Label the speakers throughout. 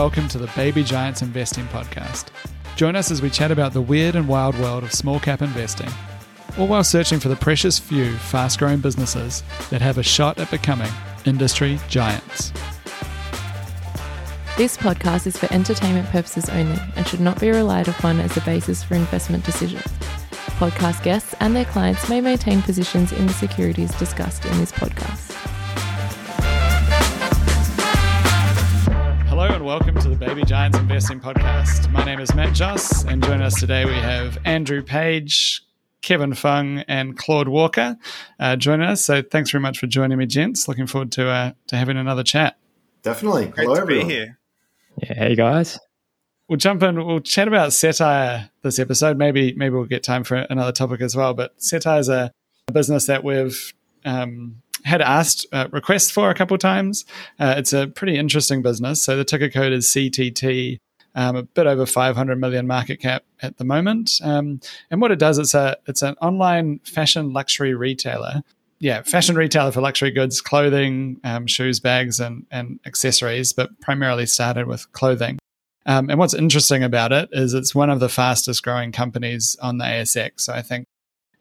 Speaker 1: Welcome to the Baby Giants Investing Podcast. Join us as we chat about the weird and wild world of small cap investing, all while searching for the precious few fast growing businesses that have a shot at becoming industry giants.
Speaker 2: This podcast is for entertainment purposes only and should not be relied upon as a basis for investment decisions. Podcast guests and their clients may maintain positions in the securities discussed in this podcast.
Speaker 1: And welcome to the Baby Giants Investing Podcast. My name is Matt Joss, and joining us today we have Andrew Page, Kevin Fung, and Claude Walker uh, joining us. So thanks very much for joining me, gents. Looking forward to uh, to having another chat.
Speaker 3: Definitely.
Speaker 4: Great
Speaker 3: Hello,
Speaker 4: to
Speaker 3: everyone.
Speaker 4: be here.
Speaker 5: Yeah, hey guys.
Speaker 1: We'll jump in. We'll chat about Cettire this episode. Maybe maybe we'll get time for another topic as well. But Cettire is a, a business that we've um, had asked uh, requests for a couple times. Uh, it's a pretty interesting business. So the ticker code is CTT. Um, a bit over 500 million market cap at the moment. Um, and what it does, it's a it's an online fashion luxury retailer. Yeah, fashion retailer for luxury goods, clothing, um, shoes, bags, and and accessories, but primarily started with clothing. Um, and what's interesting about it is it's one of the fastest growing companies on the ASX. So I think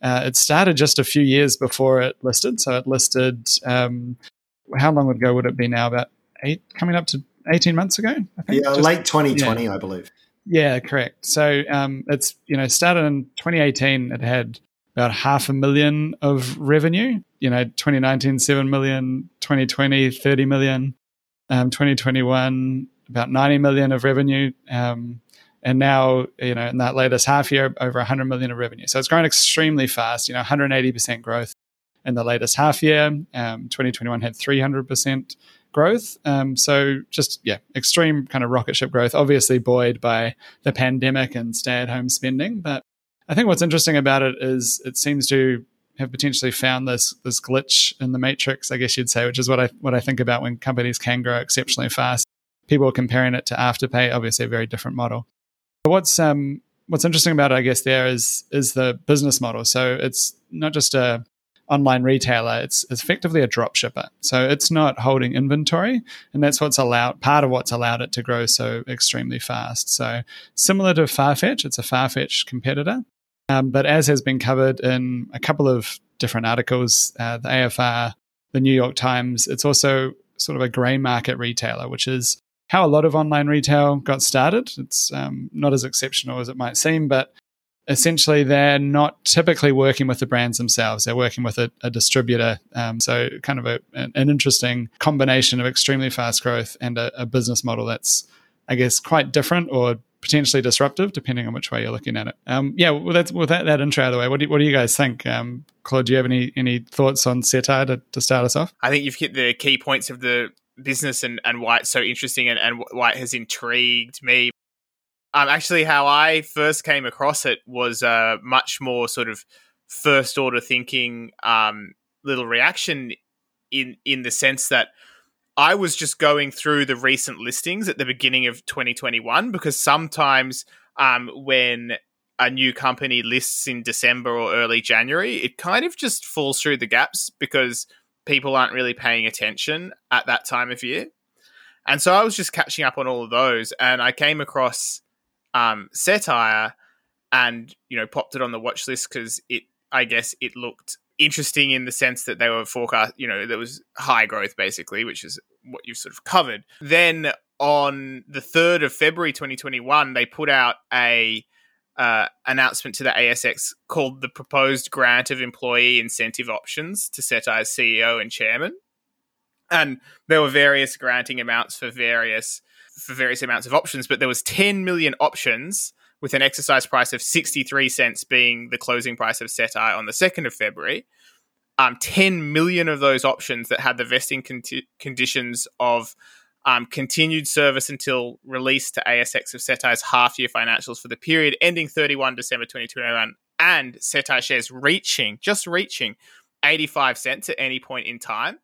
Speaker 1: uh, it started just a few years before it listed. So it listed, um, how long ago would it be now? About eight, coming up to 18 months ago? I think.
Speaker 3: Yeah,
Speaker 1: Just-
Speaker 3: late 2020, I believe.
Speaker 1: yeah, correct. So um, it's you know started in 2018. It had about half a million of revenue. You know, 2019 seven million, 2020 30 million, um, 2021 about 90 million of revenue, um, and now you know in that latest half year over 100 million of revenue. So it's grown extremely fast. You know, 180 percent growth in the latest half year. Um, 2021 had 300 percent growth. Um, so just yeah, extreme kind of rocket ship growth. Obviously buoyed by the pandemic and stay-at-home spending. But I think what's interesting about it is it seems to have potentially found this this glitch in the matrix, I guess you'd say, which is what I what I think about when companies can grow exceptionally fast. People are comparing it to Afterpay, obviously a very different model. But what's um what's interesting about it, I guess, there is is the business model. So it's not just a online retailer, it's effectively a drop shipper. So it's not holding inventory, and that's what's allowed part of what's allowed it to grow so extremely fast. So similar to Farfetch, it's a Farfetch competitor. Um, but as has been covered in a couple of different articles, uh, the AFR, the New York Times, it's also sort of a grey market retailer, which is how a lot of online retail got started. It's um, not as exceptional as it might seem, but essentially they're not typically working with the brands themselves. They're working with a, a distributor. Um, so kind of a, an, an interesting combination of extremely fast growth and a, a business model that's, I guess, quite different or potentially disruptive, depending on which way you're looking at it. Um, yeah, well, that's, with that, that intro out of the way, what do, what do you guys think? Um, Claude, do you have any, any thoughts on Cettire to, to start us off?
Speaker 4: I think you've hit the key points of the business and, and why it's so interesting and, and why it has intrigued me. Um, actually, how I first came across it was uh, much more sort of first order thinking um, little reaction in in the sense that I was just going through the recent listings at the beginning of 2021 because sometimes um, when a new company lists in December or early January, it kind of just falls through the gaps because people aren't really paying attention at that time of year. And so I was just catching up on all of those and I came across um, Cettire and, you know, popped it on the watch list because it, I guess it looked interesting in the sense that they were forecast, you know, there was high growth basically, which is what you've sort of covered. Then on the 3rd of February 2021, they put out a uh, announcement to the ASX called the proposed grant of employee incentive options to Cettire's CEO and chairman. And there were various granting amounts for various for various amounts of options, but there was 10 million options with an exercise price of 63 cents being the closing price of Cettire on the 2nd of February. Um, 10 million of those options that had the vesting conditions of um, continued service until release to ASX of Cettire's half year financials for the period ending 31 December 2021 and Cettire shares reaching, just reaching 85 cents at any point in time.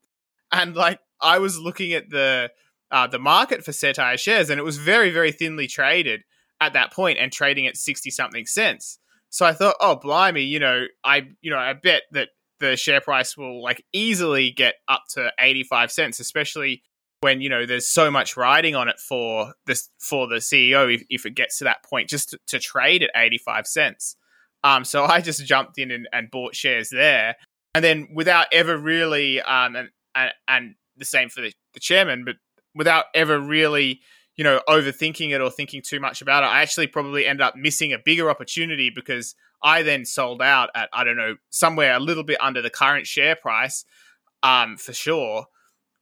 Speaker 4: And like, I was looking at the uh, the market for Cettire shares, and it was very, very thinly traded at that point, and trading at sixty something cents. So I thought, oh blimey, you know, I you know, I bet that the share price will like easily get up to eighty five cents, especially when you know there's so much riding on it for this for the CEO if, if it gets to that point just to, to trade at 85 cents. Um, so I just jumped in and, and, bought shares there, and then without ever really um, and, and, and the same for the, the chairman, but without ever really you know overthinking it or thinking too much about it, I actually probably ended up missing a bigger opportunity because I then sold out at I don't know somewhere a little bit under the current share price, um, for sure,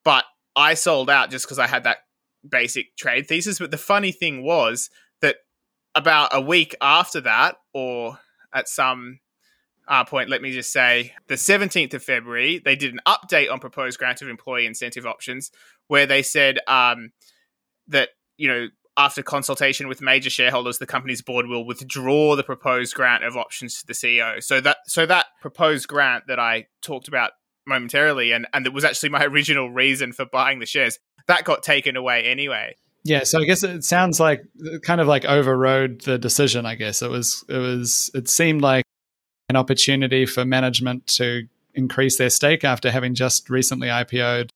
Speaker 4: but I sold out just because I had that basic trade thesis. But the funny thing was that about a week after that, or at some uh, point, let me just say, the 17th of February, they did an update on proposed grant of employee incentive options where they said um, that, you know, after consultation with major shareholders, the company's board will withdraw the proposed grant of options to the CEO. So that so that proposed grant that I talked about momentarily, and and it was actually my original reason for buying the shares. That got taken away anyway.
Speaker 1: Yeah, so I guess it sounds like kind of like overrode the decision. I guess it was it was it seemed like an opportunity for management to increase their stake after having just recently IPO'd,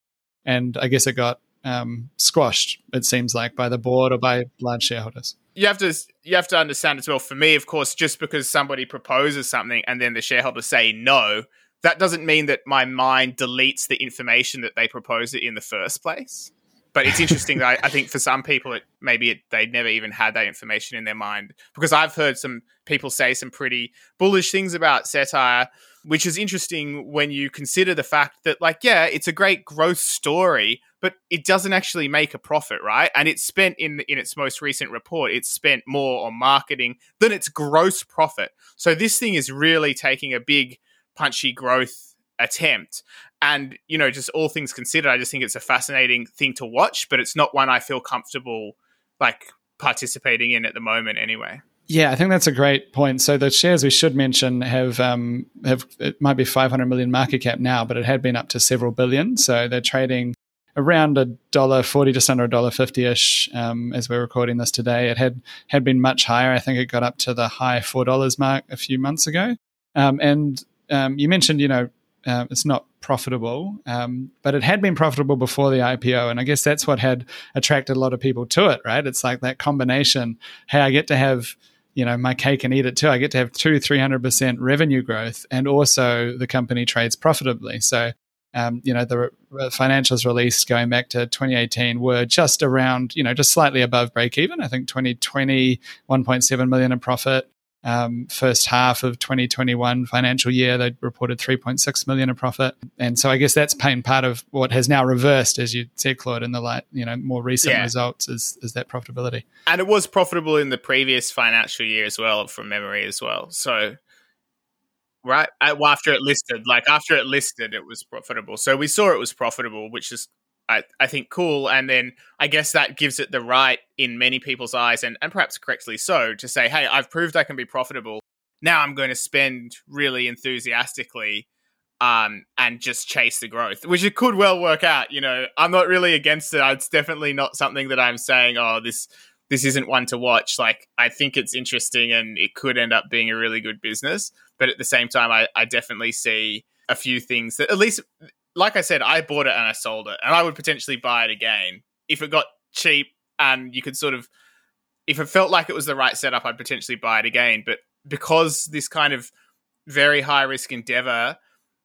Speaker 1: and I guess it got um, squashed. It seems like by the board or by large shareholders.
Speaker 4: You have to you have to understand as well. For me, of course, just because somebody proposes something and then the shareholders say no that doesn't mean that my mind deletes the information that they proposed it in the first place. But it's interesting that I, I, think for some people, it maybe it, they never even had that information in their mind because I've heard some people say some pretty bullish things about Cettire, which is interesting when you consider the fact that, like, yeah, it's a great growth story, but it doesn't actually make a profit, right? And it's spent in in its most recent report, it's spent more on marketing than its gross profit. So this thing is really taking a big punchy growth attempt. And, you know, just all things considered, I just think it's a fascinating thing to watch, but it's not one I feel comfortable like participating in at the moment anyway.
Speaker 1: Yeah, I think that's a great point. So the shares we should mention have um, have it might be 500 million market cap now, but it had been up to several billion. So they're trading around a dollar forty, just under a dollar fifty ish, um, as we're recording this today. It had had been much higher. I think it got up to the high four dollars mark a few months ago. Um, and um, you mentioned, you know, uh, it's not profitable, um, but it had been profitable before the IPO, and I guess that's what had attracted a lot of people to it. Right? It's like that combination. Hey, I get to have you know my cake and eat it too. I get to have two, three hundred percent revenue growth, and also the company trades profitably. So. Um, you know the financials released going back to 2018 were just around you know just slightly above break even i think 2020 1.7 million in profit um, first half of 2021 financial year, they reported 3.6 million in profit, and so I guess that's paying part of what has now reversed, as you said, Claude, in the light, you know, more recent yeah. results is is that profitability.
Speaker 4: And it was profitable in the previous financial year as well, from memory as well. So right well, after it listed like after it listed it was profitable so we saw it was profitable which is I, I think cool. And then i guess that gives it the right in many people's eyes and, and perhaps correctly so to say hey i've proved i can be profitable. Now i'm going to spend really enthusiastically um, and just chase the growth which it could well work out you know. I'm not really against it. It's definitely not something that i'm saying oh this this isn't one to watch. Like i think it's interesting and it could end up being a really good business but at the same time i, I definitely see a few things that at least like I said, I bought it and I sold it, and I would potentially buy it again if it got cheap and you could sort of, if it felt like it was the right setup, I'd potentially buy it again. But because this kind of very high risk endeavor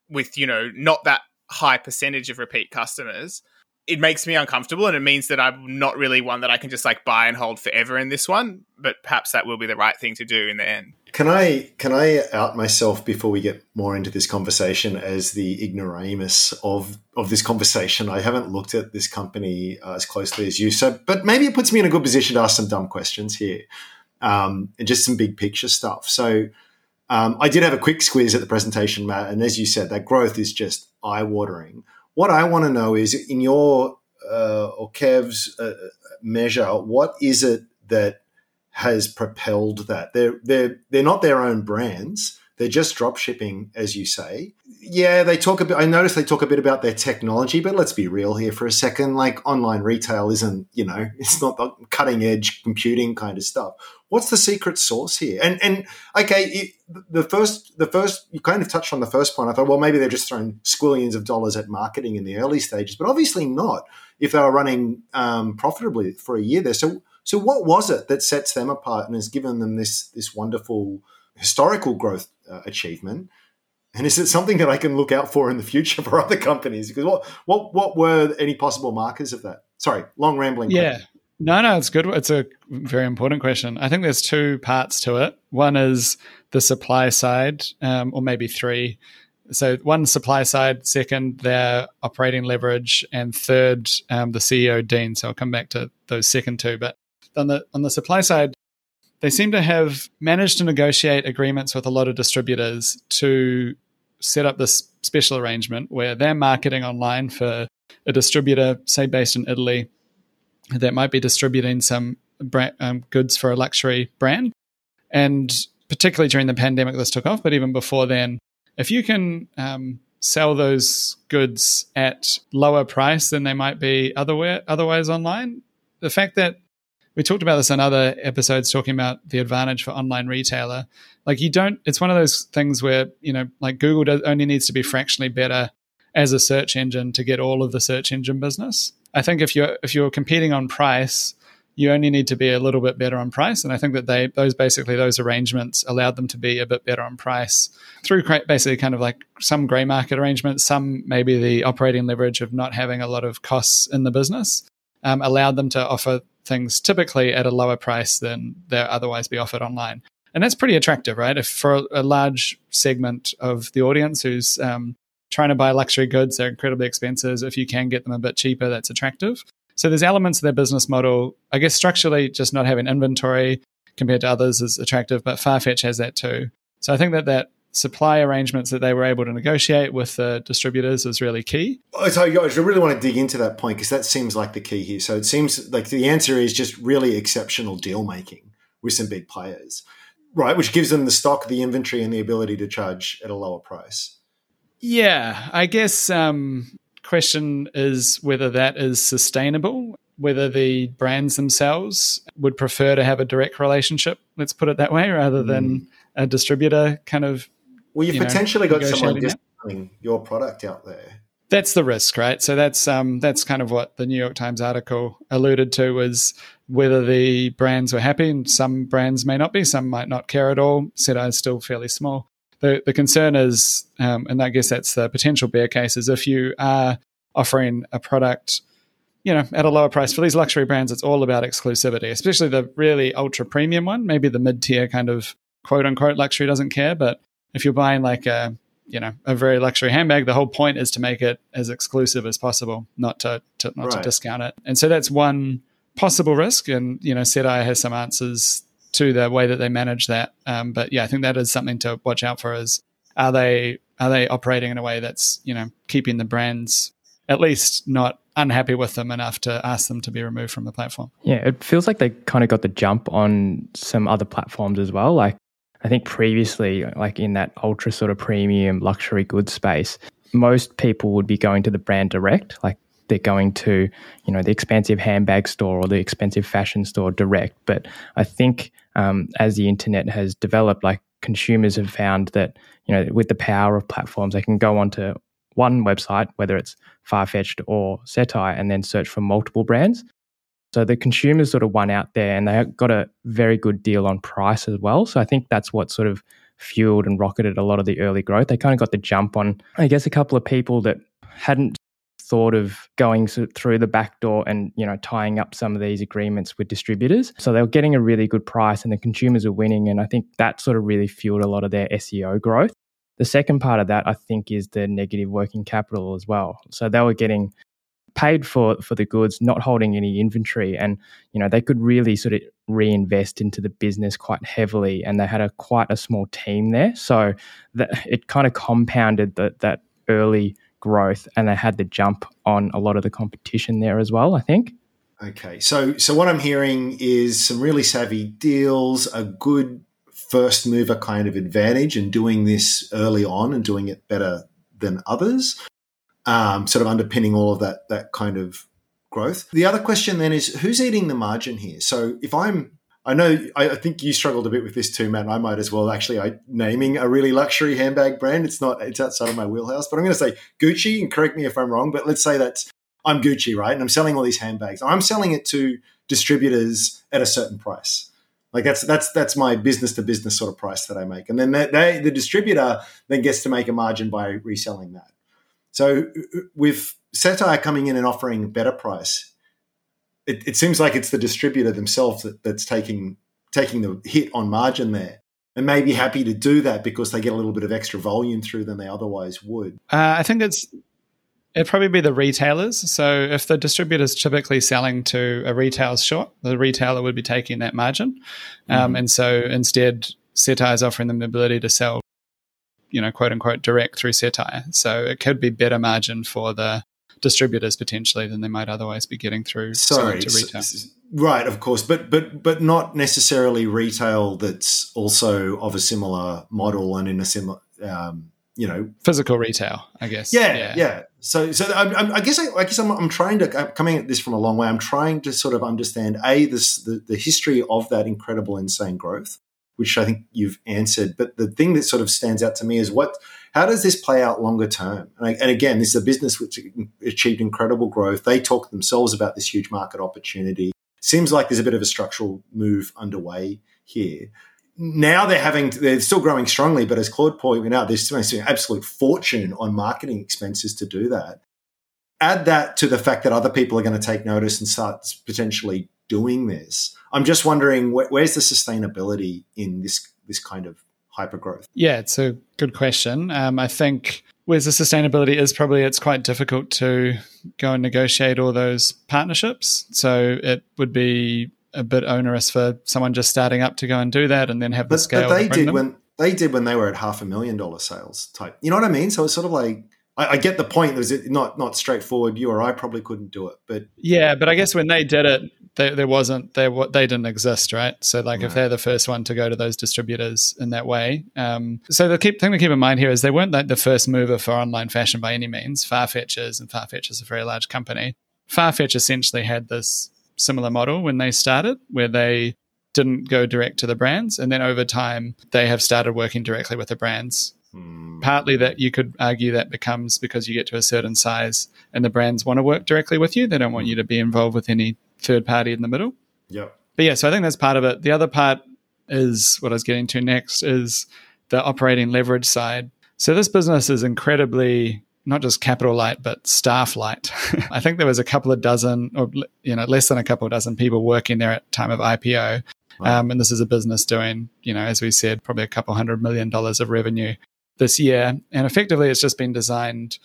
Speaker 4: with you know not that high percentage of repeat customers, it makes me uncomfortable and it means that I'm not really one that I can just like buy and hold forever in this one. But perhaps that will be the right thing to do in the end.
Speaker 3: Can I can I out myself before we get more into this conversation as the ignoramus of of this conversation? I haven't looked at this company uh, as closely as you, so but maybe it puts me in a good position to ask some dumb questions here, um, and just some big picture stuff. So. Um, I did have a quick squeeze at the presentation, Matt, and as you said, that growth is just eye watering. What I want to know is, in your uh, or Kev's uh, measure, what is it that has propelled that. They're they're they're not their own brands, They're just drop shipping, as you say. Yeah, they talk a bit. I noticed they talk a bit about their technology, but let's be real here for a second. Like online retail isn't, you know, it's not the cutting edge computing kind of stuff. What's the secret sauce here? And and okay, it, the first the first you kind of touched on the first point. I thought, well, maybe they're just throwing squillions of dollars at marketing in the early stages, but obviously not. If they were running um, profitably for a year there, so so what was it that sets them apart and has given them this this wonderful historical growth uh, achievement? And is it something that I can look out for in the future for other companies? Because what what what were any possible markers of that? Sorry, long rambling.
Speaker 1: Yeah. Question. No, no, it's good. It's a very important question. I think there's two parts to it. One is the supply side, um, or maybe three. So, one supply side, second, their operating leverage, and third, um, the CEO Dean. So, I'll come back to those second two. But on the on the supply side, they seem to have managed to negotiate agreements with a lot of distributors to set up this special arrangement where they're marketing online for a distributor, say based in Italy, that might be distributing some brand, um, goods for a luxury brand. And particularly during the pandemic, this took off. But even before then, if you can um, sell those goods at lower price than they might be otherwise, otherwise online, the fact that we talked about this in other episodes talking about the advantage for online retailer. Like you don't it's one of those things where you know like google does, only needs to be fractionally better as a search engine to get all of the search engine business. I think if you're if you're competing on price you only need to be a little bit better on price. And i think that they those basically those arrangements allowed them to be a bit better on price through basically kind of like some gray market arrangements some maybe the operating leverage of not having a lot of costs in the business um, allowed them to offer things typically at a lower price than they'll otherwise be offered online. And that's pretty attractive, right? If for a large segment of the audience who's um, trying to buy luxury goods, they're incredibly expensive. If you can get them a bit cheaper, that's attractive. So there's elements of their business model. I guess structurally, just not having inventory compared to others is attractive, but Farfetch has that too. So I think that that supply arrangements that they were able to negotiate with the distributors is really key.
Speaker 3: So I really want to dig into that point because that seems like the key here. So it seems like the answer is just really exceptional deal making with some big players, right? Which gives them the stock, the inventory, and the ability to charge at a lower price.
Speaker 1: Yeah, I guess um, question is whether that is sustainable. Whether the brands themselves would prefer to have a direct relationship, let's put it that way, rather than mm. a distributor kind of
Speaker 3: well, you've you potentially know, got someone discounting your product out there.
Speaker 1: That's the risk, right? So that's um, that's kind of what the New York Times article alluded to was whether the brands were happy, and some brands may not be, some might not care at all. Cettire is still fairly small. The the concern is, um, and I guess that's the potential bear case, is if you are offering a product you know, at a lower price. For these luxury brands, it's all about exclusivity, especially the really ultra premium one. Maybe the mid tier kind of quote unquote luxury doesn't care, but if you're buying like a you know a very luxury handbag, the whole point is to make it as exclusive as possible, not to, to not right. to discount it. And so that's one possible risk. And you know, Cettire has some answers to the way that they manage that. Um, but yeah, I think that is something to watch out for. Is are they are they operating in a way that's you know keeping the brands at least not unhappy with them enough to ask them to be removed from the platform.
Speaker 5: Yeah, it feels like they kind of got the jump on some other platforms as well. Like I think previously, like in that ultra sort of premium luxury goods space, most people would be going to the brand direct, like they're going to, you know, the expensive handbag store or the expensive fashion store direct. But I think um, as the internet has developed, like consumers have found that, you know, with the power of platforms, they can go onto one website, whether it's Farfetched or Cettire, and then search for multiple brands. So the consumers sort of won out there and they got a very good deal on price as well. So I think that's what sort of fueled and rocketed a lot of the early growth. They kind of got the jump on, I guess, a couple of people that hadn't thought of going through the back door and you know tying up some of these agreements with distributors so they were getting a really good price and the consumers are winning and i think that sort of really fueled a lot of their seo growth the second part of that i think is the negative working capital as well so they were getting paid for for the goods, not holding any inventory, and you know they could really sort of reinvest into the business quite heavily, and they had a quite a small team there, so that it kind of compounded that that early growth, and they had the jump on a lot of the competition there as well. I think.
Speaker 3: Okay, so so what I'm hearing is some really savvy deals, a good first mover kind of advantage and doing this early on and doing it better than others, um, sort of underpinning all of that that kind of growth. The other question then is who's eating the margin here? So if I'm I know I, think you struggled a bit with this too, Matt. I might as well actually I, naming a really luxury handbag brand. It's not it's outside of my wheelhouse, but I'm going to say Gucci. And correct me if I'm wrong, but let's say that I'm Gucci, right? And I'm selling all these handbags. I'm selling it to distributors at a certain price. Like that's that's that's my business to business sort of price that I make, and then they, they, the distributor then gets to make a margin by reselling that. So with Cettire coming in and offering a better price, it, it seems like it's the distributor themselves that, that's taking taking the hit on margin there and may be happy to do that because they get a little bit of extra volume through than they otherwise would.
Speaker 1: Uh, I think it's it'd probably be the retailers. So if the distributor's typically selling to a retail shop, the retailer would be taking that margin, um, mm-hmm. and so instead, Cettire is offering them the ability to sell, you know, quote unquote, direct through Cettire. So it could be better margin for the distributors potentially than they might otherwise be getting through Sorry, to retail.
Speaker 3: right, of course, but but but not necessarily retail that's also of a similar model and in a similar. Um, you know,
Speaker 1: physical retail, I guess.
Speaker 3: Yeah, yeah. yeah. So, so I, I guess I, I guess I'm, I'm, trying to I'm coming at this from a long way. I'm trying to sort of understand a this the, the history of that incredible, insane growth, which I think you've answered. But the thing that sort of stands out to me is what how does this play out longer term? And, and again, this is a business which achieved incredible growth. They talk themselves about this huge market opportunity. Seems like there's a bit of a structural move underway here. Now they're having, they're still growing strongly, but as Claude pointed out, they're an absolute fortune on marketing expenses to do that. Add that to the fact that other people are going to take notice and start potentially doing this. I'm just wondering where's the sustainability in this this kind of hyper growth?
Speaker 1: Yeah, it's a good question. Um, I think where's the sustainability is probably it's quite difficult to go and negotiate all those partnerships. So it would be a bit onerous for someone just starting up to go and do that and then have
Speaker 3: but,
Speaker 1: the scale.
Speaker 3: But they did
Speaker 1: them.
Speaker 3: when they did when they were at half a million dollar sales type. You know what I mean? So it's sort of like I, I get the point. There's not not straightforward. You or I probably couldn't do it, but
Speaker 1: yeah. But I guess when they did it, they, there wasn't they they didn't exist, right? So like right. if they're the first one to go to those distributors in that way, um, so the keep, thing to keep in mind here is they weren't like the first mover for online fashion by any means. Farfetchers and Farfetch is a very large company. Farfetch essentially had this similar model when they started, where they didn't go direct to the brands, and then over time they have started working directly with the brands Hmm. Partly that you could argue that becomes because you get to a certain size and the brands want to work directly with you. They don't want you to be involved with any third party in the middle.
Speaker 3: Yep.
Speaker 1: But yeah, so I think that's part of it. The other part is what I was getting to next is the operating leverage side. So this business is incredibly not just capital light, but staff light. I think there was a couple of dozen, or you know, less than a couple of dozen people working there at time of IPO. Wow. Um, and this is a business doing, you know, as we said, probably a couple hundred million dollars of revenue this year. And effectively, it's just been designed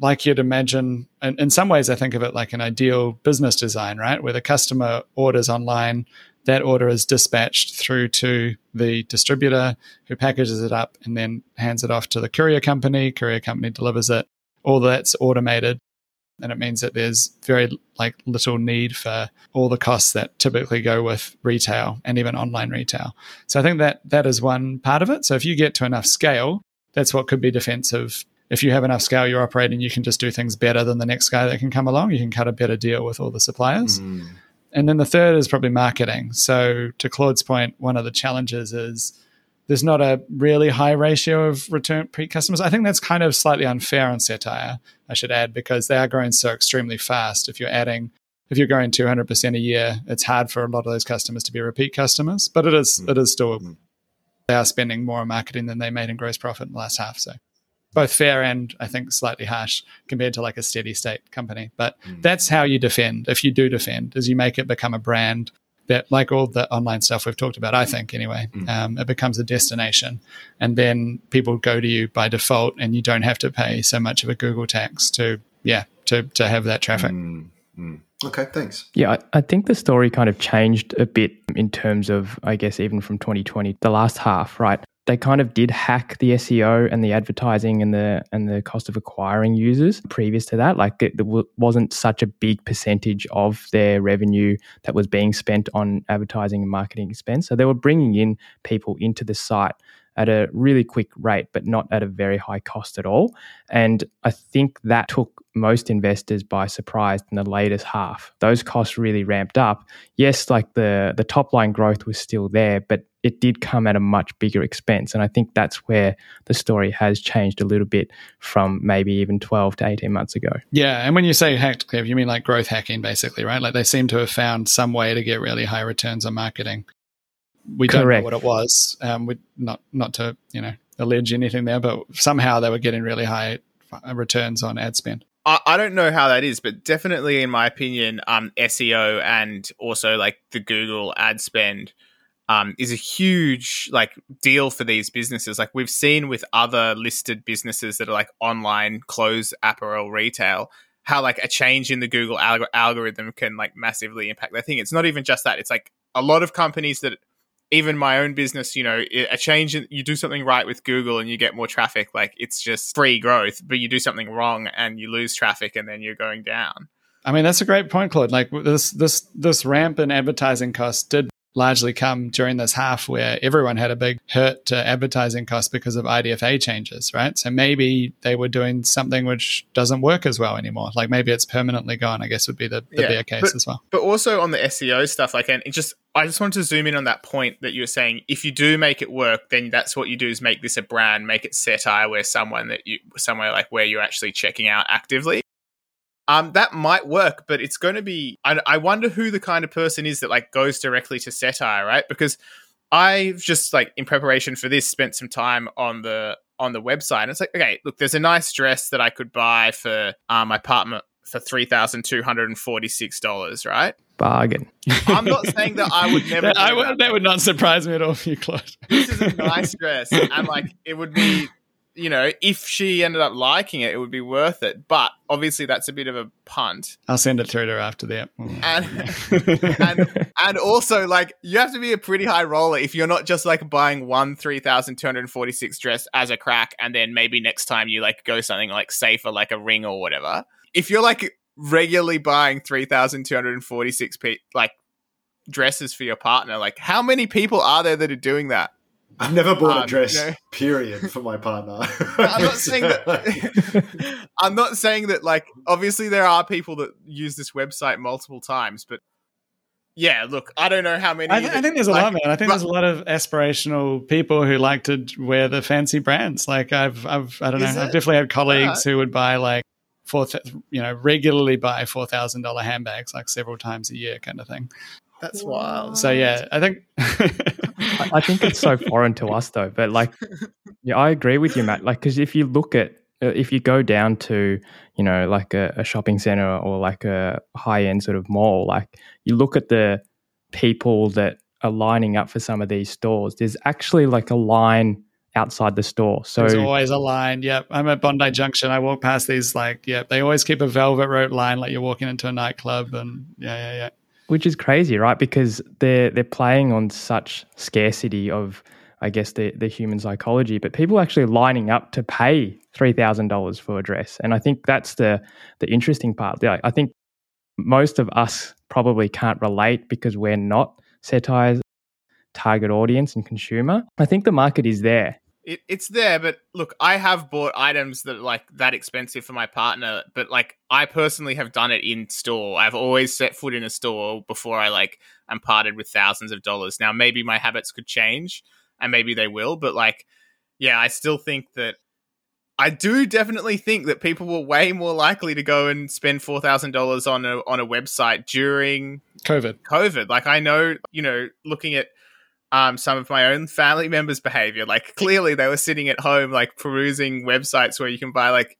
Speaker 1: like you'd imagine. And in some ways, I think of it like an ideal business design, right? Where the customer orders online, that order is dispatched through to the distributor who packages it up and then hands it off to the courier company. Courier company delivers it. All that's automated and it means that there's very like little need for all the costs that typically go with retail and even online retail. So I think that that is one part of it. So if you get to enough scale, that's what could be defensive. If you have enough scale you're operating, you can just do things better than the next guy that can come along. You can cut a better deal with all the suppliers. Mm. And then the third is probably marketing. So to Claude's point, one of the challenges is there's not a really high ratio of return pre customers. I think that's kind of slightly unfair on Cettire, I should add, because they are growing so extremely fast. If you're adding, if you're growing 200% a year, it's hard for a lot of those customers to be repeat customers, but it is, mm. it is still, mm. they are spending more on marketing than they made in gross profit in the last half. So both fair and I think slightly harsh compared to like a steady state company. But mm. that's how you defend. If you do defend, is you make it become a brand that like all the online stuff we've talked about, I think anyway, mm. um, it becomes a destination, and then people go to you by default, and you don't have to pay so much of a Google tax to yeah to to have that traffic.
Speaker 3: Mm. Mm. Okay, thanks.
Speaker 5: Yeah, I, I think the story kind of changed a bit in terms of, I guess, even from 2020, the last half, right? They kind of did hack the SEO and the advertising and the and the cost of acquiring users previous to that. Like it, there wasn't such a big percentage of their revenue that was being spent on advertising and marketing expense. So they were bringing in people into the site at a really quick rate, but not at a very high cost at all. And I think that took most investors by surprise in the latest half. Those costs really ramped up. Yes, like the the top line growth was still there, but it did come at a much bigger expense. And I think that's where the story has changed a little bit from maybe even 12 to 18 months ago.
Speaker 1: Yeah. And when you say hacked, Cliff, you mean like growth hacking, basically, right? Like they seem to have found some way to get really high returns on marketing we don't know what it was. Um, we not not to you know allege anything there, but somehow they were getting really high returns on ad spend.
Speaker 4: I, I don't know how that is, but definitely, in my opinion, um, SEO and also like the Google ad spend um, is a huge like deal for these businesses. Like we've seen with other listed businesses that are like online clothes apparel retail, how like a change in the Google alg- algorithm can like massively impact their thing. It's not even just that; it's like a lot of companies that even my own business, you know, a change in, you do something right with Google and you get more traffic, like it's just free growth, but you do something wrong and you lose traffic and then you're going down.
Speaker 1: I mean, that's a great point, Claude. Like this, this, this ramp in advertising costs did largely come during this half where everyone had a big hurt to advertising costs because of IDFA changes, right? So maybe they were doing something which doesn't work as well anymore. Like maybe it's permanently gone, I guess would be the, the yeah, bear case
Speaker 4: but,
Speaker 1: as well.
Speaker 4: But also on the SEO stuff, like, and it just, I just wanted to zoom in on that point that you were saying. If you do make it work, then that's what you do is make this a brand, make it Cettire where someone that you, somewhere like where you're actually checking out actively um, that might work, but it's going to be. I, I wonder who the kind of person is that like goes directly to Cettire, right? Because I've just like in preparation for this spent some time on the on the website. And it's like, okay, look, there's a nice dress that I could buy for um, my partner for three thousand two hundred and forty six dollars, right?
Speaker 5: Bargain.
Speaker 4: I'm not saying that I would never.
Speaker 1: that,
Speaker 4: would,
Speaker 1: that would not surprise me at all, if you Claude.
Speaker 4: this is a nice dress, and like it would be you know, if she ended up liking it, it would be worth it. But obviously, that's a bit of a punt.
Speaker 1: I'll send it through to her after that.
Speaker 4: And, and and also, like, you have to be a pretty high roller if you're not just like buying one three thousand two hundred forty six dress as a crack, and then maybe next time you like go something like safer, like a ring or whatever. If you're like regularly buying three thousand two hundred forty six pe- like dresses for your partner, like how many people are there that are doing that?
Speaker 3: I've never bought um, a dress, you know, period, for my partner.
Speaker 4: I'm not saying that. I'm not saying that. Like, obviously, there are people that use this website multiple times, but yeah, look, I don't know how many.
Speaker 1: I, th-
Speaker 4: that,
Speaker 1: I think there's like, a lot, man. I think there's a lot of aspirational people who like to wear the fancy brands. Like, I've, I've, I don't know, I've definitely had colleagues yeah. who would buy like four, th- you know, regularly buy four thousand dollar handbags like several times a year, kind of thing.
Speaker 4: That's wild.
Speaker 1: So yeah, I think
Speaker 5: I think it's so foreign to us though. But like, yeah, I agree with you, Matt. Like, because if you look at uh, if you go down to you know like a, a shopping center or like a high end sort of mall, like you look at the people that are lining up for some of these stores. There's actually like a line outside the store. So
Speaker 1: there's always a line. Yep. I'm at Bondi Junction. I walk past these like, yep, they always keep a velvet rope line like you're walking into a nightclub and yeah, yeah, yeah
Speaker 5: which is crazy, right? Because they're they're playing on such scarcity of, I guess, the the human psychology. But people actually lining up to pay three thousand dollars for a dress, and I think that's the the interesting part. I think most of us probably can't relate because we're not Cettire's target audience and consumer. I think the market is there.
Speaker 4: It, it's there, but look, I have bought items that are like that expensive for my partner, but like I personally have done it in store. I've always set foot in a store before I like am parted with thousands of dollars. Now, maybe my habits could change and maybe they will, but like, yeah, I still think that I do definitely think that people were way more likely to go and spend four thousand dollars on a on a website during
Speaker 1: COVID.
Speaker 4: COVID, like I know, you know, looking at um, some of my own family members' behavior. Like clearly they were sitting at home, like perusing websites where you can buy like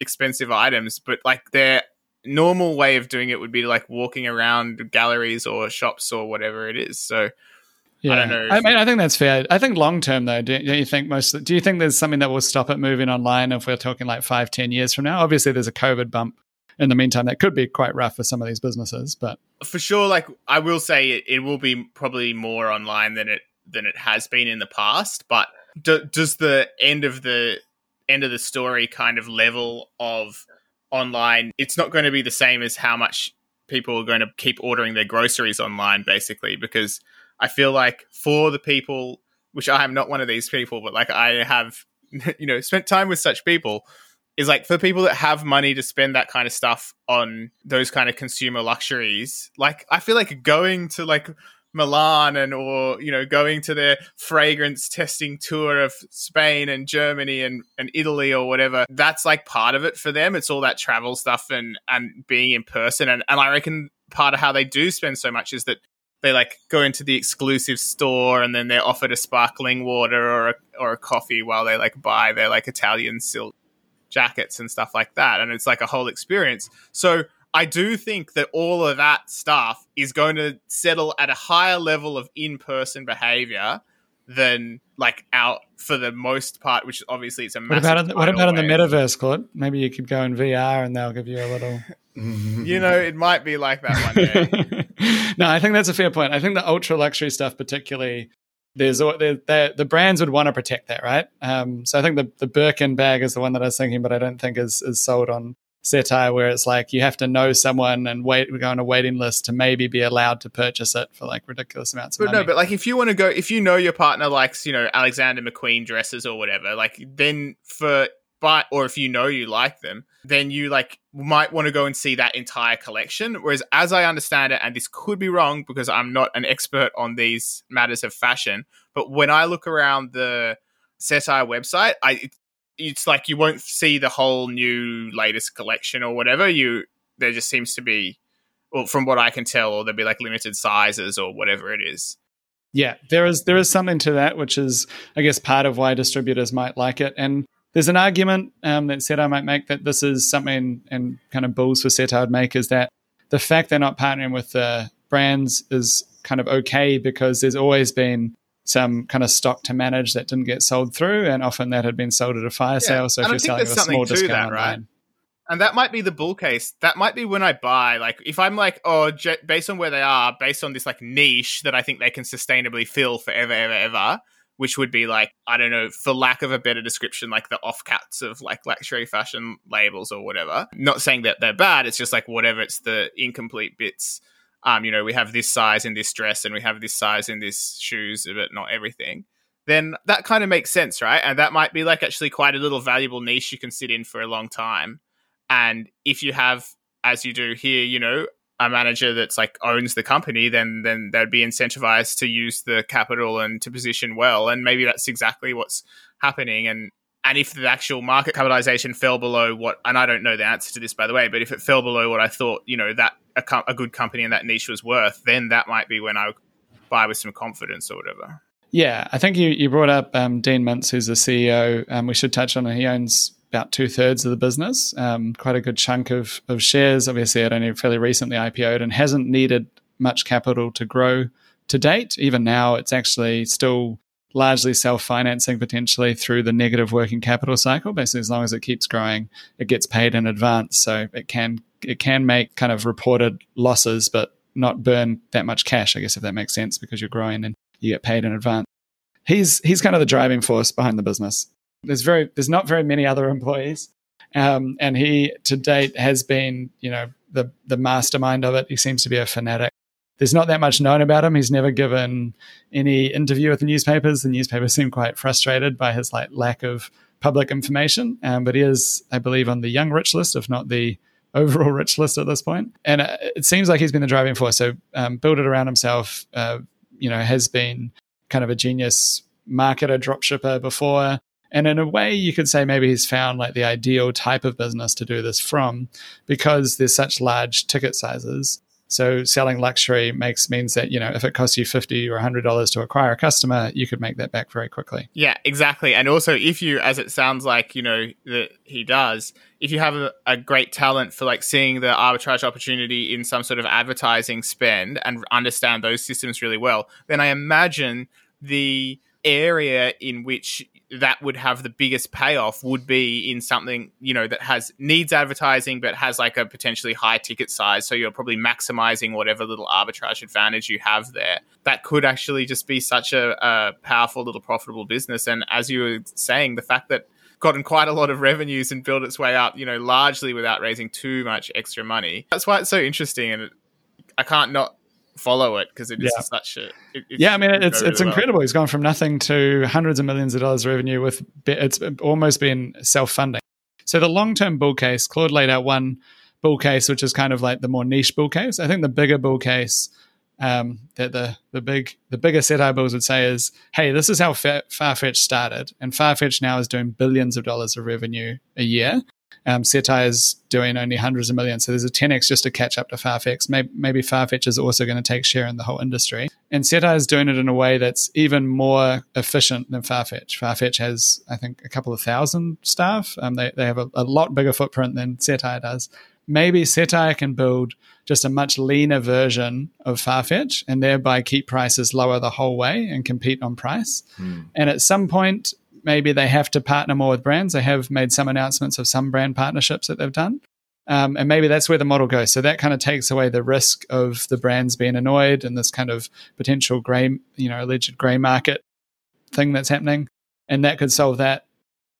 Speaker 4: expensive items, but like their normal way of doing it would be like walking around galleries or shops or whatever it is. So yeah. I don't know.
Speaker 1: I mean, I think that's fair. I think long term though, do, do you think most? Do you think there's something that will stop it moving online if we're talking like five, ten years from now? Obviously, there's a COVID bump in the meantime that could be quite rough for some of these businesses but
Speaker 4: for sure like i will say it, it will be probably more online than it than it has been in the past but do, does the end of the end of the story kind of level of online? It's not going to be the same as how much people are going to keep ordering their groceries online, basically, because I feel like for the people, which I am not one of these people, but like I have, you know, spent time with such people is like for people that have money to spend that kind of stuff on those kind of consumer luxuries like i feel like going to like milan and or you know going to their fragrance testing tour of spain and germany and, and italy or whatever that's like part of it for them. It's all that travel stuff and and being in person. And, and i reckon part of how they do spend so much is that they like go into the exclusive store and then they're offered a sparkling water or a, or a coffee while they like buy their like italian silk jackets and stuff like that. And it's like a whole experience. So I do think that all of that stuff is going to settle at a higher level of in person behavior than like out for the most part, which obviously it's a
Speaker 1: what about in, what about in the metaverse, Claude? Maybe you could go in VR and they'll give you a little.
Speaker 4: you know, it might be like that one day.
Speaker 1: no, I think that's a fair point. I think the ultra luxury stuff, particularly, there's the, the brands would want to protect that, right? Um, so I think the the Birkin bag is the one that I was thinking, but I don't think is is sold on Cettire, where it's like you have to know someone and wait, go on a waiting list to maybe be allowed to purchase it for like ridiculous amounts of
Speaker 4: but
Speaker 1: money.
Speaker 4: no, but like if you want to go, if you know your partner likes, you know, Alexander McQueen dresses or whatever, like then for but or if you know you like them, then you like might want to go and see that entire collection. Whereas, as I understand it, and this could be wrong because I'm not an expert on these matters of fashion, but when I look around the Cettire website, I it's like you won't see the whole new latest collection or whatever. You there just seems to be, well, from what I can tell, or there'll be like limited sizes or whatever it is.
Speaker 1: Yeah, there is there is something to that, which is I guess part of why distributors might like it. And there's an argument um, that Cettire might make that this is something, and kind of bulls for Cettire would make is that the fact they're not partnering with the brands is kind of okay because there's always been some kind of stock to manage that didn't get sold through, and often that had been sold at a fire yeah, sale. So if you're selling a small discount, that, right? Online,
Speaker 4: and that might be the bull case. That might be when I buy. Like, if I'm like, oh, based on where they are, based on this like niche that I think they can sustainably fill forever, ever, ever, which would be like I don't know, for lack of a better description, like the offcuts of like luxury fashion labels or whatever. Not saying that they're bad. It's just like whatever. It's the incomplete bits. Um, you know, we have this size in this dress and we have this size in this shoes, but not everything. Then that kind of makes sense, right? And that might be like actually quite a little valuable niche you can sit in for a long time. And if you have, as you do here, you know, a manager that's like owns the company, then then they'd be incentivized to use the capital and to position well. And maybe that's exactly what's happening. And and if the actual market capitalization fell below what, and I don't know the answer to this by the way, but if it fell below what I thought, you know, that a, a good company in that niche was worth, then that might be when I buy with some confidence or whatever.
Speaker 1: Yeah, I think you, you brought up um, Dean Mintz, who's the CEO. Um, we should touch on it. He owns about two thirds of the business, um, quite a good chunk of, of shares. Obviously, it only fairly recently IPO'd and hasn't needed much capital to grow to date. Even now, it's actually still largely self financing potentially through the negative working capital cycle. Basically, as long as it keeps growing, it gets paid in advance. So it can it can make kind of reported losses, but not burn that much cash. I guess if that makes sense, because you're growing and you get paid in advance. He's he's kind of the driving force behind the business. There's very there's not very many other employees, um, and he to date has been you know the the mastermind of it. He seems to be a fanatic. There's not that much known about him. He's never given any interview with the newspapers. The newspapers seem quite frustrated by his like lack of public information. Um, but he is, I believe, on the young rich list, if not the overall rich list at this point. And uh, it seems like he's been the driving force. So um, build it around himself. Uh, you know, has been kind of a genius marketer, dropshipper before. And in a way, you could say maybe he's found like the ideal type of business to do this from because there's such large ticket sizes. So selling luxury makes means that you know if it costs you fifty or hundred dollars to acquire a customer, you could make that back very quickly.
Speaker 4: Yeah, exactly. And also, if you, as it sounds like you know that he does, if you have a, a great talent for like seeing the arbitrage opportunity in some sort of advertising spend and understand those systems really well, then I imagine the area in which that would have the biggest payoff would be in something you know that has needs advertising but has like a potentially high ticket size. So you're probably maximizing whatever little arbitrage advantage you have there. That could actually just be such a, a powerful little profitable business. And as you were saying the fact that gotten quite a lot of revenues and built its way up you know largely without raising too much extra money. That's why it's so interesting. And i can't not follow it because it is
Speaker 1: Yeah.
Speaker 4: such a it, it
Speaker 1: Yeah, I mean it's it's
Speaker 4: really well.
Speaker 1: incredible. He's gone from nothing to hundreds of millions of dollars revenue with it's almost been self funding. So the long term bull case, Claude laid out one bull case, which is kind of like the more niche bull case. I think the bigger bull case um, that the the big the bigger Cettire bulls would say is, hey, this is how Fa- Farfetch started, and Farfetch now is doing billions of dollars of revenue a year. Um, Cettire is doing only hundreds of millions, so there's a 10x just to catch up to Farfetch. Maybe, maybe Farfetch is also going to take share in the whole industry, and Cettire is doing it in a way that's even more efficient than Farfetch. Farfetch has, I think, a couple of thousand staff. Um, they they have a, a lot bigger footprint than Cettire does. Maybe Cettire can build just a much leaner version of Farfetch and thereby keep prices lower the whole way and compete on price. And at some point, maybe they have to partner more with brands. They have made some announcements of some brand partnerships that they've done. Um, and maybe that's where the model goes. So that kind of takes away the risk of the brands being annoyed and this kind of potential gray, you know, alleged gray market thing that's happening. And that could solve that.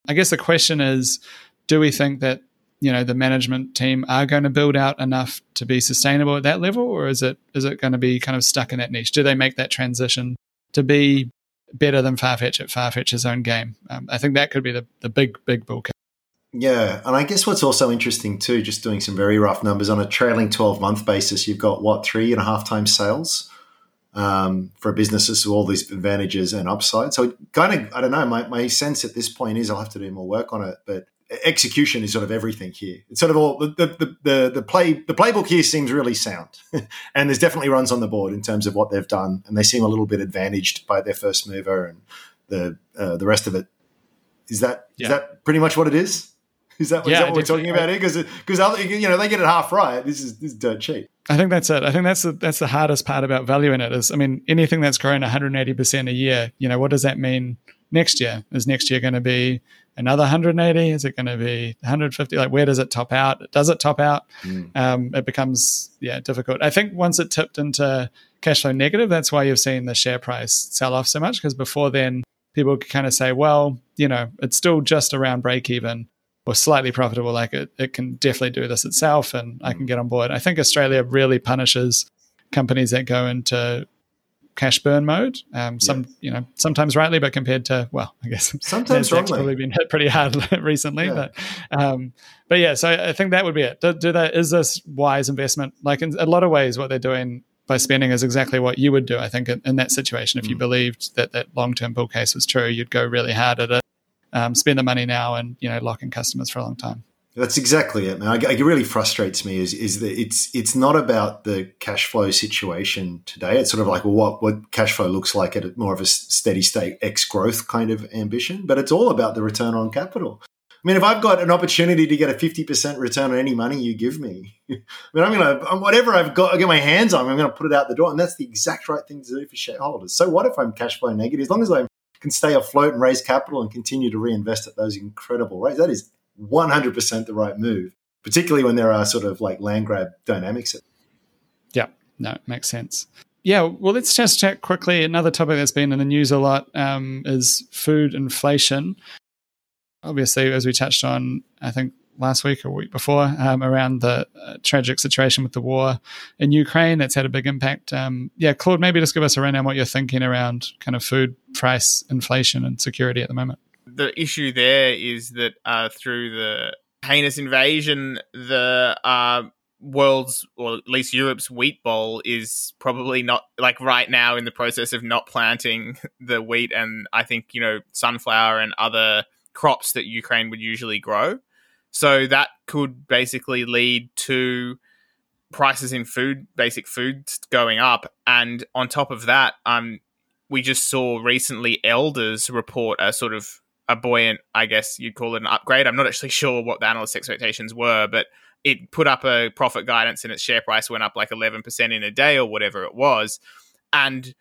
Speaker 1: I guess the question is do we think that, you know, the management team are going to build out enough to be sustainable at that level? Or is it is it going to be kind of stuck in that niche? Do they make that transition to be better than Farfetch at Farfetch's own game? Um, I think that could be the, the big, big bull case.
Speaker 3: Yeah, and I guess what's also interesting too, just doing some very rough numbers on a trailing twelve month basis, you've got what three and a half times sales um, for businesses with all these advantages and upside. So kind of, I don't know. My, my sense at this point is I'll have to do more work on it, but execution is sort of everything here. It's sort of all the the the, the play the playbook here seems really sound, and there's definitely runs on the board in terms of what they've done, and they seem a little bit advantaged by their first mover and the uh, the rest of it. Is that is
Speaker 1: Yeah.
Speaker 3: that pretty much what it is? Is that, is
Speaker 1: Yeah,
Speaker 3: that what we're talking about here? Because because you know they get it half right. This is this is dirt cheap.
Speaker 1: I think that's it. I think that's the, that's the hardest part about valuing it is, I mean, anything that's growing 180% a year, you know, what does that mean next year? Is next year going to be another 180? Is it going to be 150? Like, where does it top out? Does it top out? Um, it becomes, yeah, difficult. I think once it tipped into cash flow negative, that's why you've seen the share price sell off so much because before then, people could kind of say, well, you know, it's still just around break even or slightly profitable. Like it, it can definitely do this itself and I can get on board. I think Australia really punishes companies that go into cash burn mode. Um, some, you know, sometimes rightly, but compared to, well, I guess
Speaker 3: Sometimes wrongly.
Speaker 1: probably been hit pretty hard recently,
Speaker 3: Yeah.
Speaker 1: but, um, but yeah, so I think that would be it. Do, do that, is this wise investment? Like in a lot of ways, what they're doing by spending is exactly what you would do. I think in, in that situation, if you believed that that long-term bull case was true, you'd go really hard at it, um, spend the money now and, you know, lock in customers for a long time.
Speaker 3: That's exactly it, man. It really frustrates me is is that it's it's not about the cash flow situation today. It's sort of like well, what what cash flow looks like at more of a steady state X growth kind of ambition, but it's all about the return on capital. I mean, if I've got an opportunity to get a fifty percent return on any money you give me, I mean, I'm gonna whatever I've got, I get my hands on, I'm gonna put it out the door, and that's the exact right thing to do for shareholders. So what if I'm cash flow negative? As long as I can stay afloat and raise capital and continue to reinvest at those incredible rates, that is 100% the right move, particularly when there are sort of like land grab dynamics.
Speaker 1: Yeah, no, makes sense. Yeah, well, let's just chat quickly. Another topic that's been in the news a lot um, is food inflation. Obviously, as we touched on, I think last week or week before, um, around the uh, tragic situation with the war in Ukraine, that's had a big impact. Um, yeah, Claude, maybe just give us a rundown what you're thinking around kind of food price inflation and security at the moment.
Speaker 4: The issue there is that uh, through the heinous invasion, the uh, world's, or at least Europe's wheat bowl is probably not like right now in the process of not planting the wheat and I think you know sunflower and other crops that Ukraine would usually grow. So that could basically lead to prices in food, basic foods going up, and on top of that, um, we just saw recently Elders report a sort of a buoyant, I guess you'd call it an upgrade. I'm not actually sure what the analyst expectations were, but it put up a profit guidance and its share price went up like 11% in a day or whatever it was. And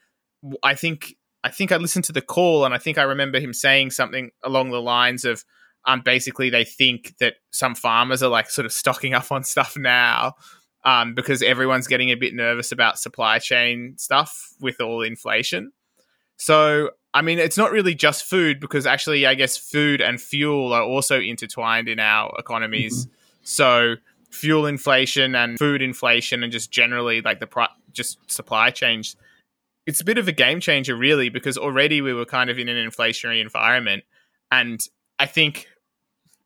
Speaker 4: I think I think I listened to the call, and I think I remember him saying something along the lines of, um, basically they think that some farmers are like sort of stocking up on stuff now, um, because everyone's getting a bit nervous about supply chain stuff with all inflation. So, I mean, it's not really just food because actually, I guess food and fuel are also intertwined in our economies. Mm-hmm. So, fuel inflation and food inflation and just generally like the just supply chains it's a bit of a game changer really because already we were kind of in an inflationary environment and i think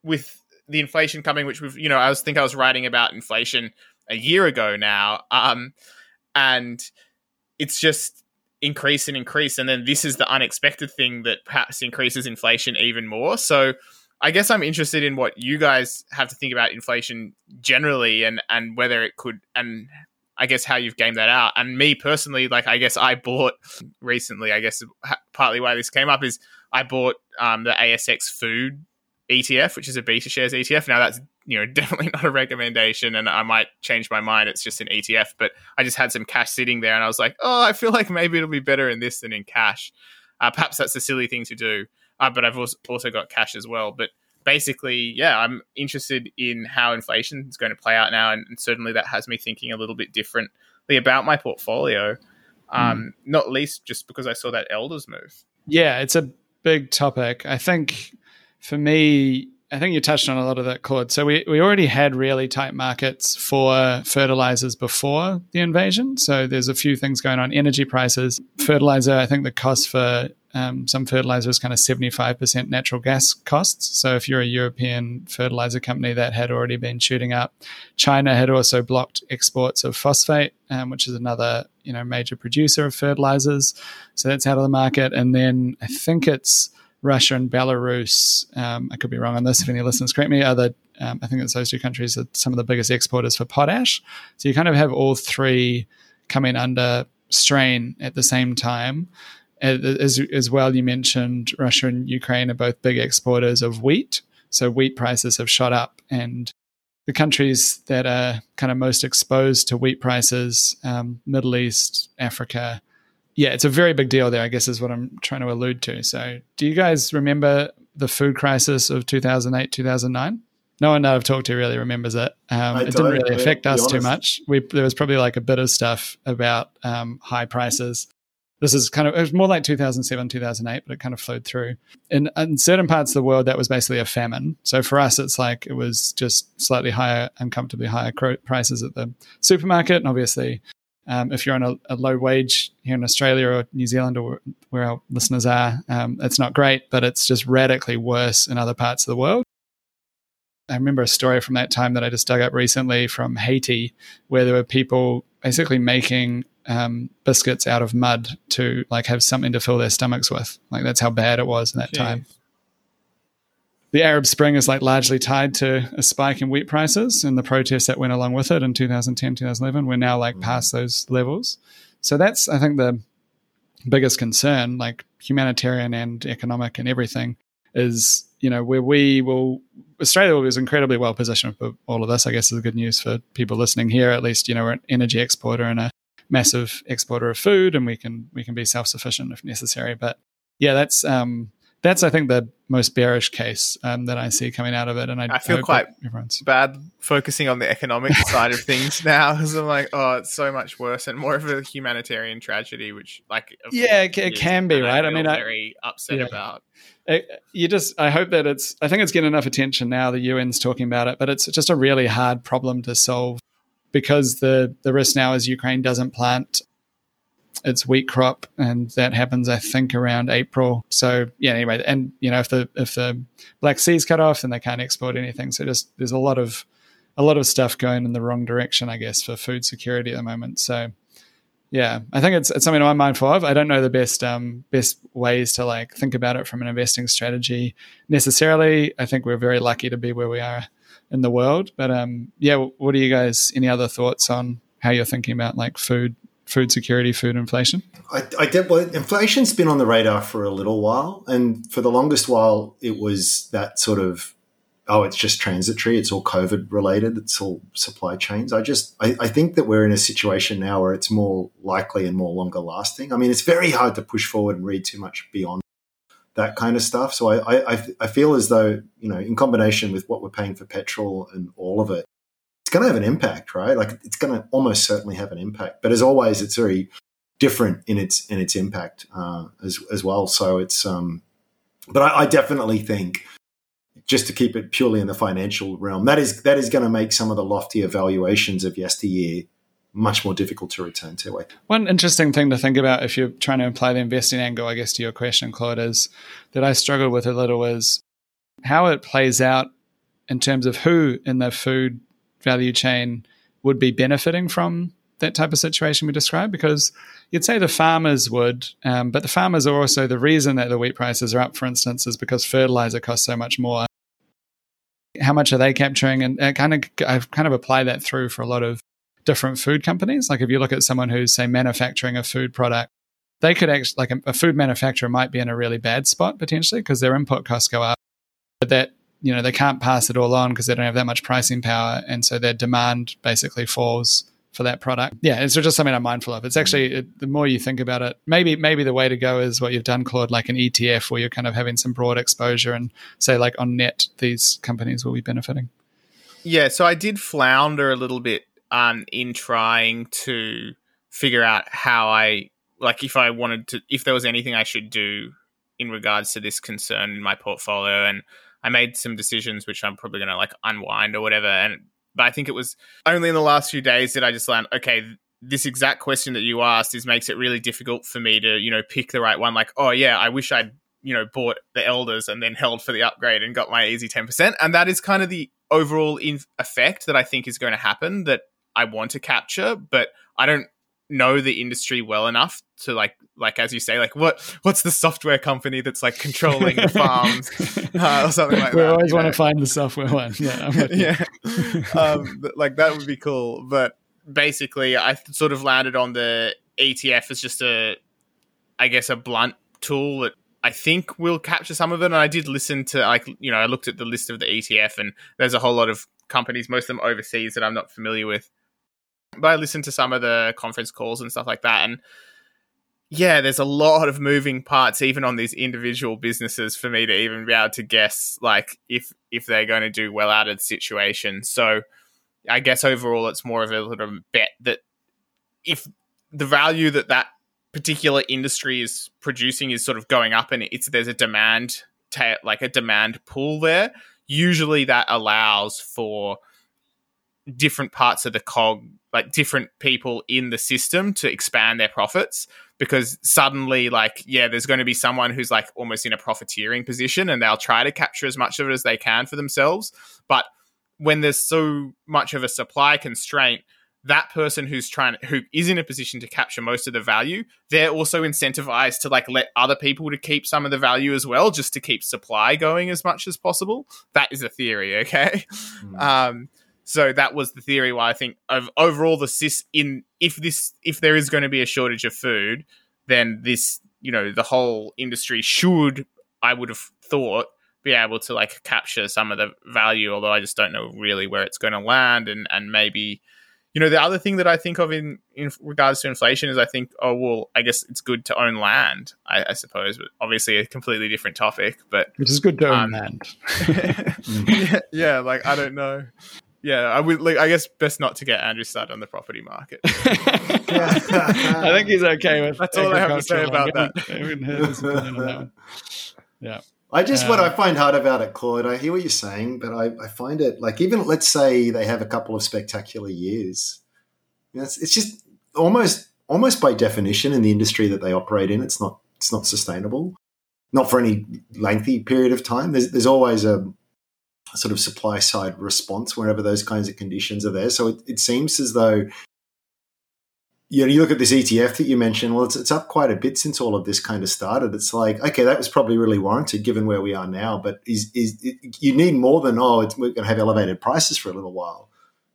Speaker 4: with the inflation coming which we've you know i was think i was writing about inflation a year ago now um and it's just increase and increase and then this is the unexpected thing that perhaps increases inflation even more so I guess I'm interested in what you guys have to think about inflation generally and and whether it could and I guess how you've gamed that out. And me personally, like I guess I bought recently. I guess partly why this came up is I bought um, the ASX food ETF, which is a beta shares ETF. Now that's you know definitely not a recommendation, and I might change my mind. It's just an ETF, but I just had some cash sitting there, and I was like, oh, I feel like maybe it'll be better in this than in cash. Uh, perhaps that's a silly thing to do uh, but I've also, also got cash as well. But basically, yeah, I'm interested in how inflation is going to play out now, and, and certainly that has me thinking a little bit differently about my portfolio. Um, mm. Not least just because I saw that Elders move.
Speaker 1: Yeah, it's a big topic. I think for me, I think you touched on a lot of that, Claude. So we, we already had really tight markets for fertilizers before the invasion. So there's a few things going on. Energy prices, fertilizer. I think the cost for um, some fertilizer is kind of 75% natural gas costs. So if you're a European fertilizer company, that had already been shooting up. China had also blocked exports of phosphate, um, which is another you know major producer of fertilizers. So that's out of the market. And then I think it's Russia and Belarus, um, I could be wrong on this if any listeners correct me, the, um, I think it's those two countries are some of the biggest exporters for potash. So you kind of have all three coming under strain at the same time. As, as well, you mentioned Russia and Ukraine are both big exporters of wheat. So wheat prices have shot up, and the countries that are kind of most exposed to wheat prices, um, Middle East, Africa, yeah, it's a very big deal there, I guess, is what I'm trying to allude to. So, do you guys remember the food crisis of 2008, 2009? No one that I've talked to really remembers it. Um, it didn't really affect us too much. We, there was probably like a bit of stuff about um, high prices. This is kind of, it was more like 2007, 2008, but it kind of flowed through. In, in certain parts of the world, that was basically a famine. So for us, it's like it was just slightly higher, uncomfortably higher prices at the supermarket. And obviously, um, if you're on a, a, low wage here in Australia or New Zealand or where our listeners are, um, it's not great, but it's just radically worse in other parts of the world. I remember a story from that time that I just dug up recently from Haiti, where there were people basically making um, biscuits out of mud to like have something to fill their stomachs with. Like that's how bad it was in that Jeez. time the Arab Spring is like largely tied to a spike in wheat prices and the protests that went along with it in 2010, 2011. We're now like mm-hmm. past those levels. So that's, I think, the biggest concern, like humanitarian and economic and everything, is, you know, where we will, Australia was incredibly well positioned for all of this, I guess is good news for people listening here. At least, you know, we're an energy exporter and a massive exporter of food and we can, we can be self sufficient if necessary. But yeah, that's, um, that's I think the most bearish case um, that I see coming out of it. And I,
Speaker 4: I feel quite everyone's... bad focusing on the economic side of things now because I'm like, oh, it's so much worse and more of a humanitarian tragedy, which like
Speaker 1: yeah, it, it can be right. I, mean, I mean,
Speaker 4: very I, upset yeah. about.
Speaker 1: It, you just, I hope that it's. I think it's getting enough attention now. The UN's talking about it, but it's just a really hard problem to solve because the the risk now is Ukraine doesn't plant its wheat crop, and that happens, I think, around April. So yeah, anyway, and you know, if the if the Black Sea's cut off, then they can't export anything. So just there's a lot of a lot of stuff going in the wrong direction, I guess, for food security at the moment. So yeah, I think it's it's something I'm mindful of. I don't know the best um, best ways to like think about it from an investing strategy necessarily. I think we're very lucky to be where we are in the world. But um, yeah, what are you guys? Any other thoughts on how you're thinking about like food food security, food inflation?
Speaker 3: I, I did. Well, inflation's been on the radar for a little while, and for the longest while, it was that sort of oh, it's just transitory. It's all COVID related. It's all supply chains. I just, I, I, think that we're in a situation now where it's more likely and more longer lasting. I mean, it's very hard to push forward and read too much beyond that kind of stuff. So I, I, I feel as though, you know, in combination with what we're paying for petrol and all of it, it's going to have an impact, right? Like it's going to almost certainly have an impact. But as always, it's very different in its in its impact uh, as as well. So it's, um, but I, I definitely think just to keep it purely in the financial realm, that is that is going to make some of the loftier valuations of yesteryear much more difficult to return to.
Speaker 1: One interesting thing to think about if you're trying to apply the investing angle, I guess, to your question, Claude, is that I struggle with a little is how it plays out in terms of who in the food value chain would be benefiting from that type of situation we described because you'd say the farmers would, um, but the farmers are also the reason that the wheat prices are up, for instance, is because fertilizer costs so much more how much are they capturing? And I kind of I've kind of applied that through for a lot of different food companies. Like if you look at someone who's say manufacturing a food product, they could actually like a, a food manufacturer might be in a really bad spot potentially because their input costs go up, but that you know they can't pass it all on because they don't have that much pricing power, and so their demand basically falls for that product. Yeah, it's just something I'm mindful of. It's actually it, the more you think about it, maybe maybe the way to go is what you've done, Claude, like an ETF where you're kind of having some broad exposure and say like on net these companies will be benefiting.
Speaker 4: Yeah, so I did flounder a little bit um, in trying to figure out how I like if I wanted to if there was anything I should do in regards to this concern in my portfolio and I made some decisions which I'm probably going to like unwind or whatever and but I think it was only in the last few days that I just learned, okay, this exact question that you asked is makes it really difficult for me to, you know, pick the right one. Like, oh yeah, I wish I'd, you know, bought the elders and then held for the upgrade and got my easy 10%. And that is kind of the overall in- effect that I think is going to happen that I want to capture, but I don't know the industry well enough to like like as you say like what what's the software company that's like controlling the farms uh, or something like
Speaker 1: we
Speaker 4: that.
Speaker 1: We always want know? to find the software one. Yeah,
Speaker 4: yeah. um, like that would be cool. But basically, I sort of landed on the ETF as just a, I guess, a blunt tool that I think will capture some of it. And I did listen to like you know I looked at the list of the ETF and there's a whole lot of companies, most of them overseas that I'm not familiar with but I listened to some of the conference calls and stuff like that, and yeah, there's a lot of moving parts even on these individual businesses for me to even be able to guess like if if they're going to do well out of the situation. So I guess overall, it's more of a little bet that if the value that that particular industry is producing is sort of going up and it's there's a demand ta- like a demand pool there usually that allows for different parts of the cog like different people in the system to expand their profits because suddenly like yeah there's going to be someone who's like almost in a profiteering position and they'll try to capture as much of it as they can for themselves. But when there's so much of a supply constraint that person who's trying who is in a position to capture most of the value they're also incentivized to like let other people to keep some of the value as well just to keep supply going as much as possible. That is a theory okay? Mm. um so that was the theory why I think of overall the sys in if this if there is going to be a shortage of food, then this you know the whole industry should I would have thought be able to like capture some of the value, although I just don't know really where it's going to land and and maybe you know the other thing that I think of in in regards to inflation is I think oh well I guess it's good to own land I, I suppose but obviously a completely different topic but
Speaker 1: which is good to own um, land.
Speaker 4: Yeah, yeah like I don't know yeah, I would like. I guess best not to get Andrew started on the property market.
Speaker 1: I think he's okay with.
Speaker 4: That's all I have to say about that.
Speaker 1: Yeah.
Speaker 3: I just um, what I find hard about it, Claude. I hear what you're saying, but I, I find it like even let's say they have a couple of spectacular years. You know, it's, it's just almost almost by definition in the industry that they operate in, it's not it's not sustainable. Not for any lengthy period of time. There's there's always a sort of supply side response whenever those kinds of conditions are there. So it, it seems as though you know, you look at this ETF that you mentioned. Well, it's, it's up quite a bit since all of this kind of started. It's like, okay, that was probably really warranted given where we are now. But is is you need more than oh, we're going to have elevated prices for a little while.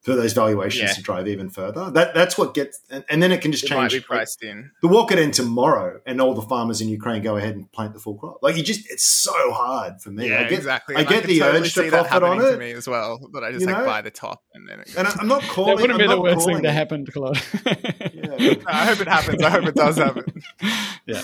Speaker 3: For those valuations
Speaker 4: Yeah.
Speaker 3: to drive even further. That that's what gets, and, and then it can just
Speaker 4: It might
Speaker 3: change.
Speaker 4: be priced in.
Speaker 3: the war could end tomorrow, and all the farmers in Ukraine go ahead and plant the full crop. Like you just, it's so hard for me.
Speaker 4: Yeah,
Speaker 3: I get,
Speaker 4: exactly.
Speaker 3: I
Speaker 4: And
Speaker 3: get
Speaker 4: could
Speaker 3: the
Speaker 4: totally
Speaker 3: urge to
Speaker 4: see that
Speaker 3: profit on
Speaker 4: happening
Speaker 3: it.
Speaker 4: to me as well. That I just
Speaker 3: You
Speaker 4: like
Speaker 3: know?
Speaker 4: buy the top and then. It
Speaker 3: and I- I'm not calling.
Speaker 1: that wouldn't
Speaker 3: I'm
Speaker 1: be the
Speaker 3: not
Speaker 1: worst thing
Speaker 3: calling
Speaker 1: to
Speaker 3: it.
Speaker 1: happen, Claude.
Speaker 3: Yeah.
Speaker 4: I hope it happens. I hope it does happen.
Speaker 1: yeah.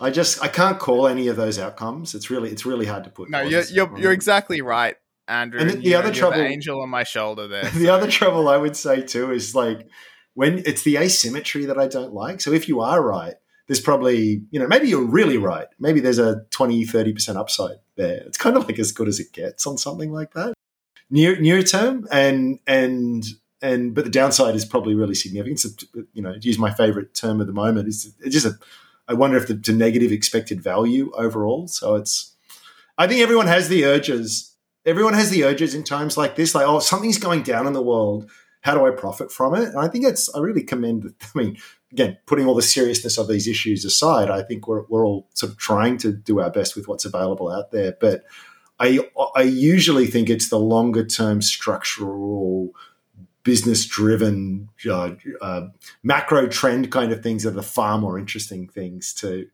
Speaker 3: I just I can't call any of those outcomes. It's really it's really hard to put.
Speaker 4: No, you're you're, you're exactly right, Andrew.
Speaker 3: And the-
Speaker 4: you
Speaker 3: other trouble-
Speaker 4: the angel on my shoulder there.
Speaker 3: the other trouble I would say too is like when it's the asymmetry that I don't like. So if you are right, there's probably, you know, maybe you're really right. Maybe there's a 20, 30% upside there. It's kind of like as good as it gets on something like that. Near near term and and and but the downside is probably really significant. So, you know, to use my favorite term at the moment is it's just a I wonder if the, the negative expected value overall. So it's I think everyone has the urges everyone has the urges in times like this, like, oh, something's going down in the world. How do I profit from it? And I think it's, I really commend, I mean, again, putting all the seriousness of these issues aside, I think we're, we're all sort of trying to do our best with what's available out there. But I, I usually think it's the longer term structural, business driven, uh, uh, macro trend kind of things are the far more interesting things to,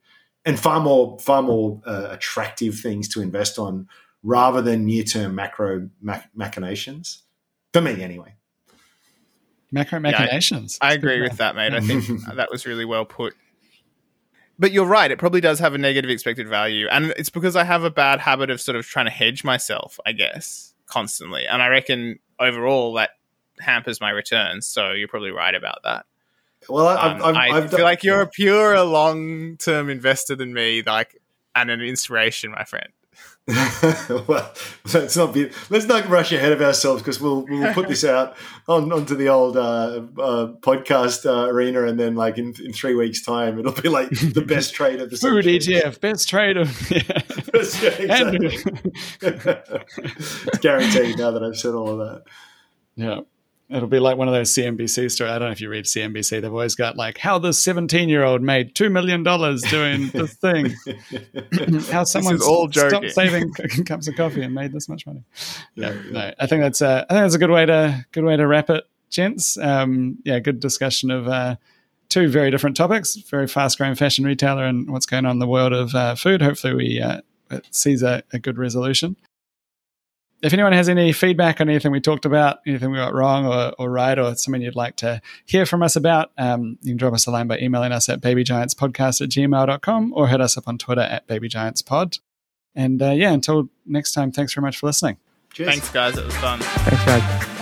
Speaker 3: and far more, far more uh, attractive things to invest on rather than near term macro mach- machinations. For me, anyway.
Speaker 1: Macro machinations.
Speaker 4: I
Speaker 1: That's good
Speaker 4: agree
Speaker 1: math.
Speaker 4: with that, mate. I think that was really well put. But you're right. It probably does have a negative expected value, and it's because I have a bad habit of sort of trying to hedge myself, I guess, constantly. And I reckon overall that hampers my returns. So you're probably right about that.
Speaker 3: Well, I,
Speaker 4: Um,
Speaker 3: I've, I've,
Speaker 4: I
Speaker 3: I've
Speaker 4: feel
Speaker 3: done-
Speaker 4: like you're a purer long term investor than me, like, and an inspiration, my friend.
Speaker 3: well, let's not be let's not rush ahead of ourselves because we'll we'll put this out on onto the old uh, uh, podcast uh, arena, and then like in, in three weeks' time, it'll be like the best trade of the
Speaker 1: Food
Speaker 3: century.
Speaker 1: ETF, best trade of. Yeah.
Speaker 3: yeah, exactly. it's guaranteed now that I've said all of that.
Speaker 1: Yeah. It'll be like one of those CNBC stories. I don't know if you read CNBC. They've always got like how this 17 year old made $2 million doing this thing. how someone
Speaker 4: is all
Speaker 1: stopped
Speaker 4: joking.
Speaker 1: saving cups of coffee and made this much money. Yeah,
Speaker 3: Yeah, yeah.
Speaker 1: no, I think that's a, I think that's a good way to, good way to wrap it, gents. Um, yeah, good discussion of uh, two very different topics, very fast growing fashion retailer and what's going on in the world of uh, food. Hopefully we, uh, it sees a, a good resolution if anyone has any feedback on anything we talked about, anything we got wrong or, or right, or something you'd like to hear from us about, um, you can drop us a line by emailing us at babygiantspodcast at gmail.com or hit us up on Twitter at babygiantspod. And uh, yeah, until next time, thanks very much for listening.
Speaker 3: Cheers.
Speaker 4: Thanks, guys. It was fun.
Speaker 5: Thanks, guys.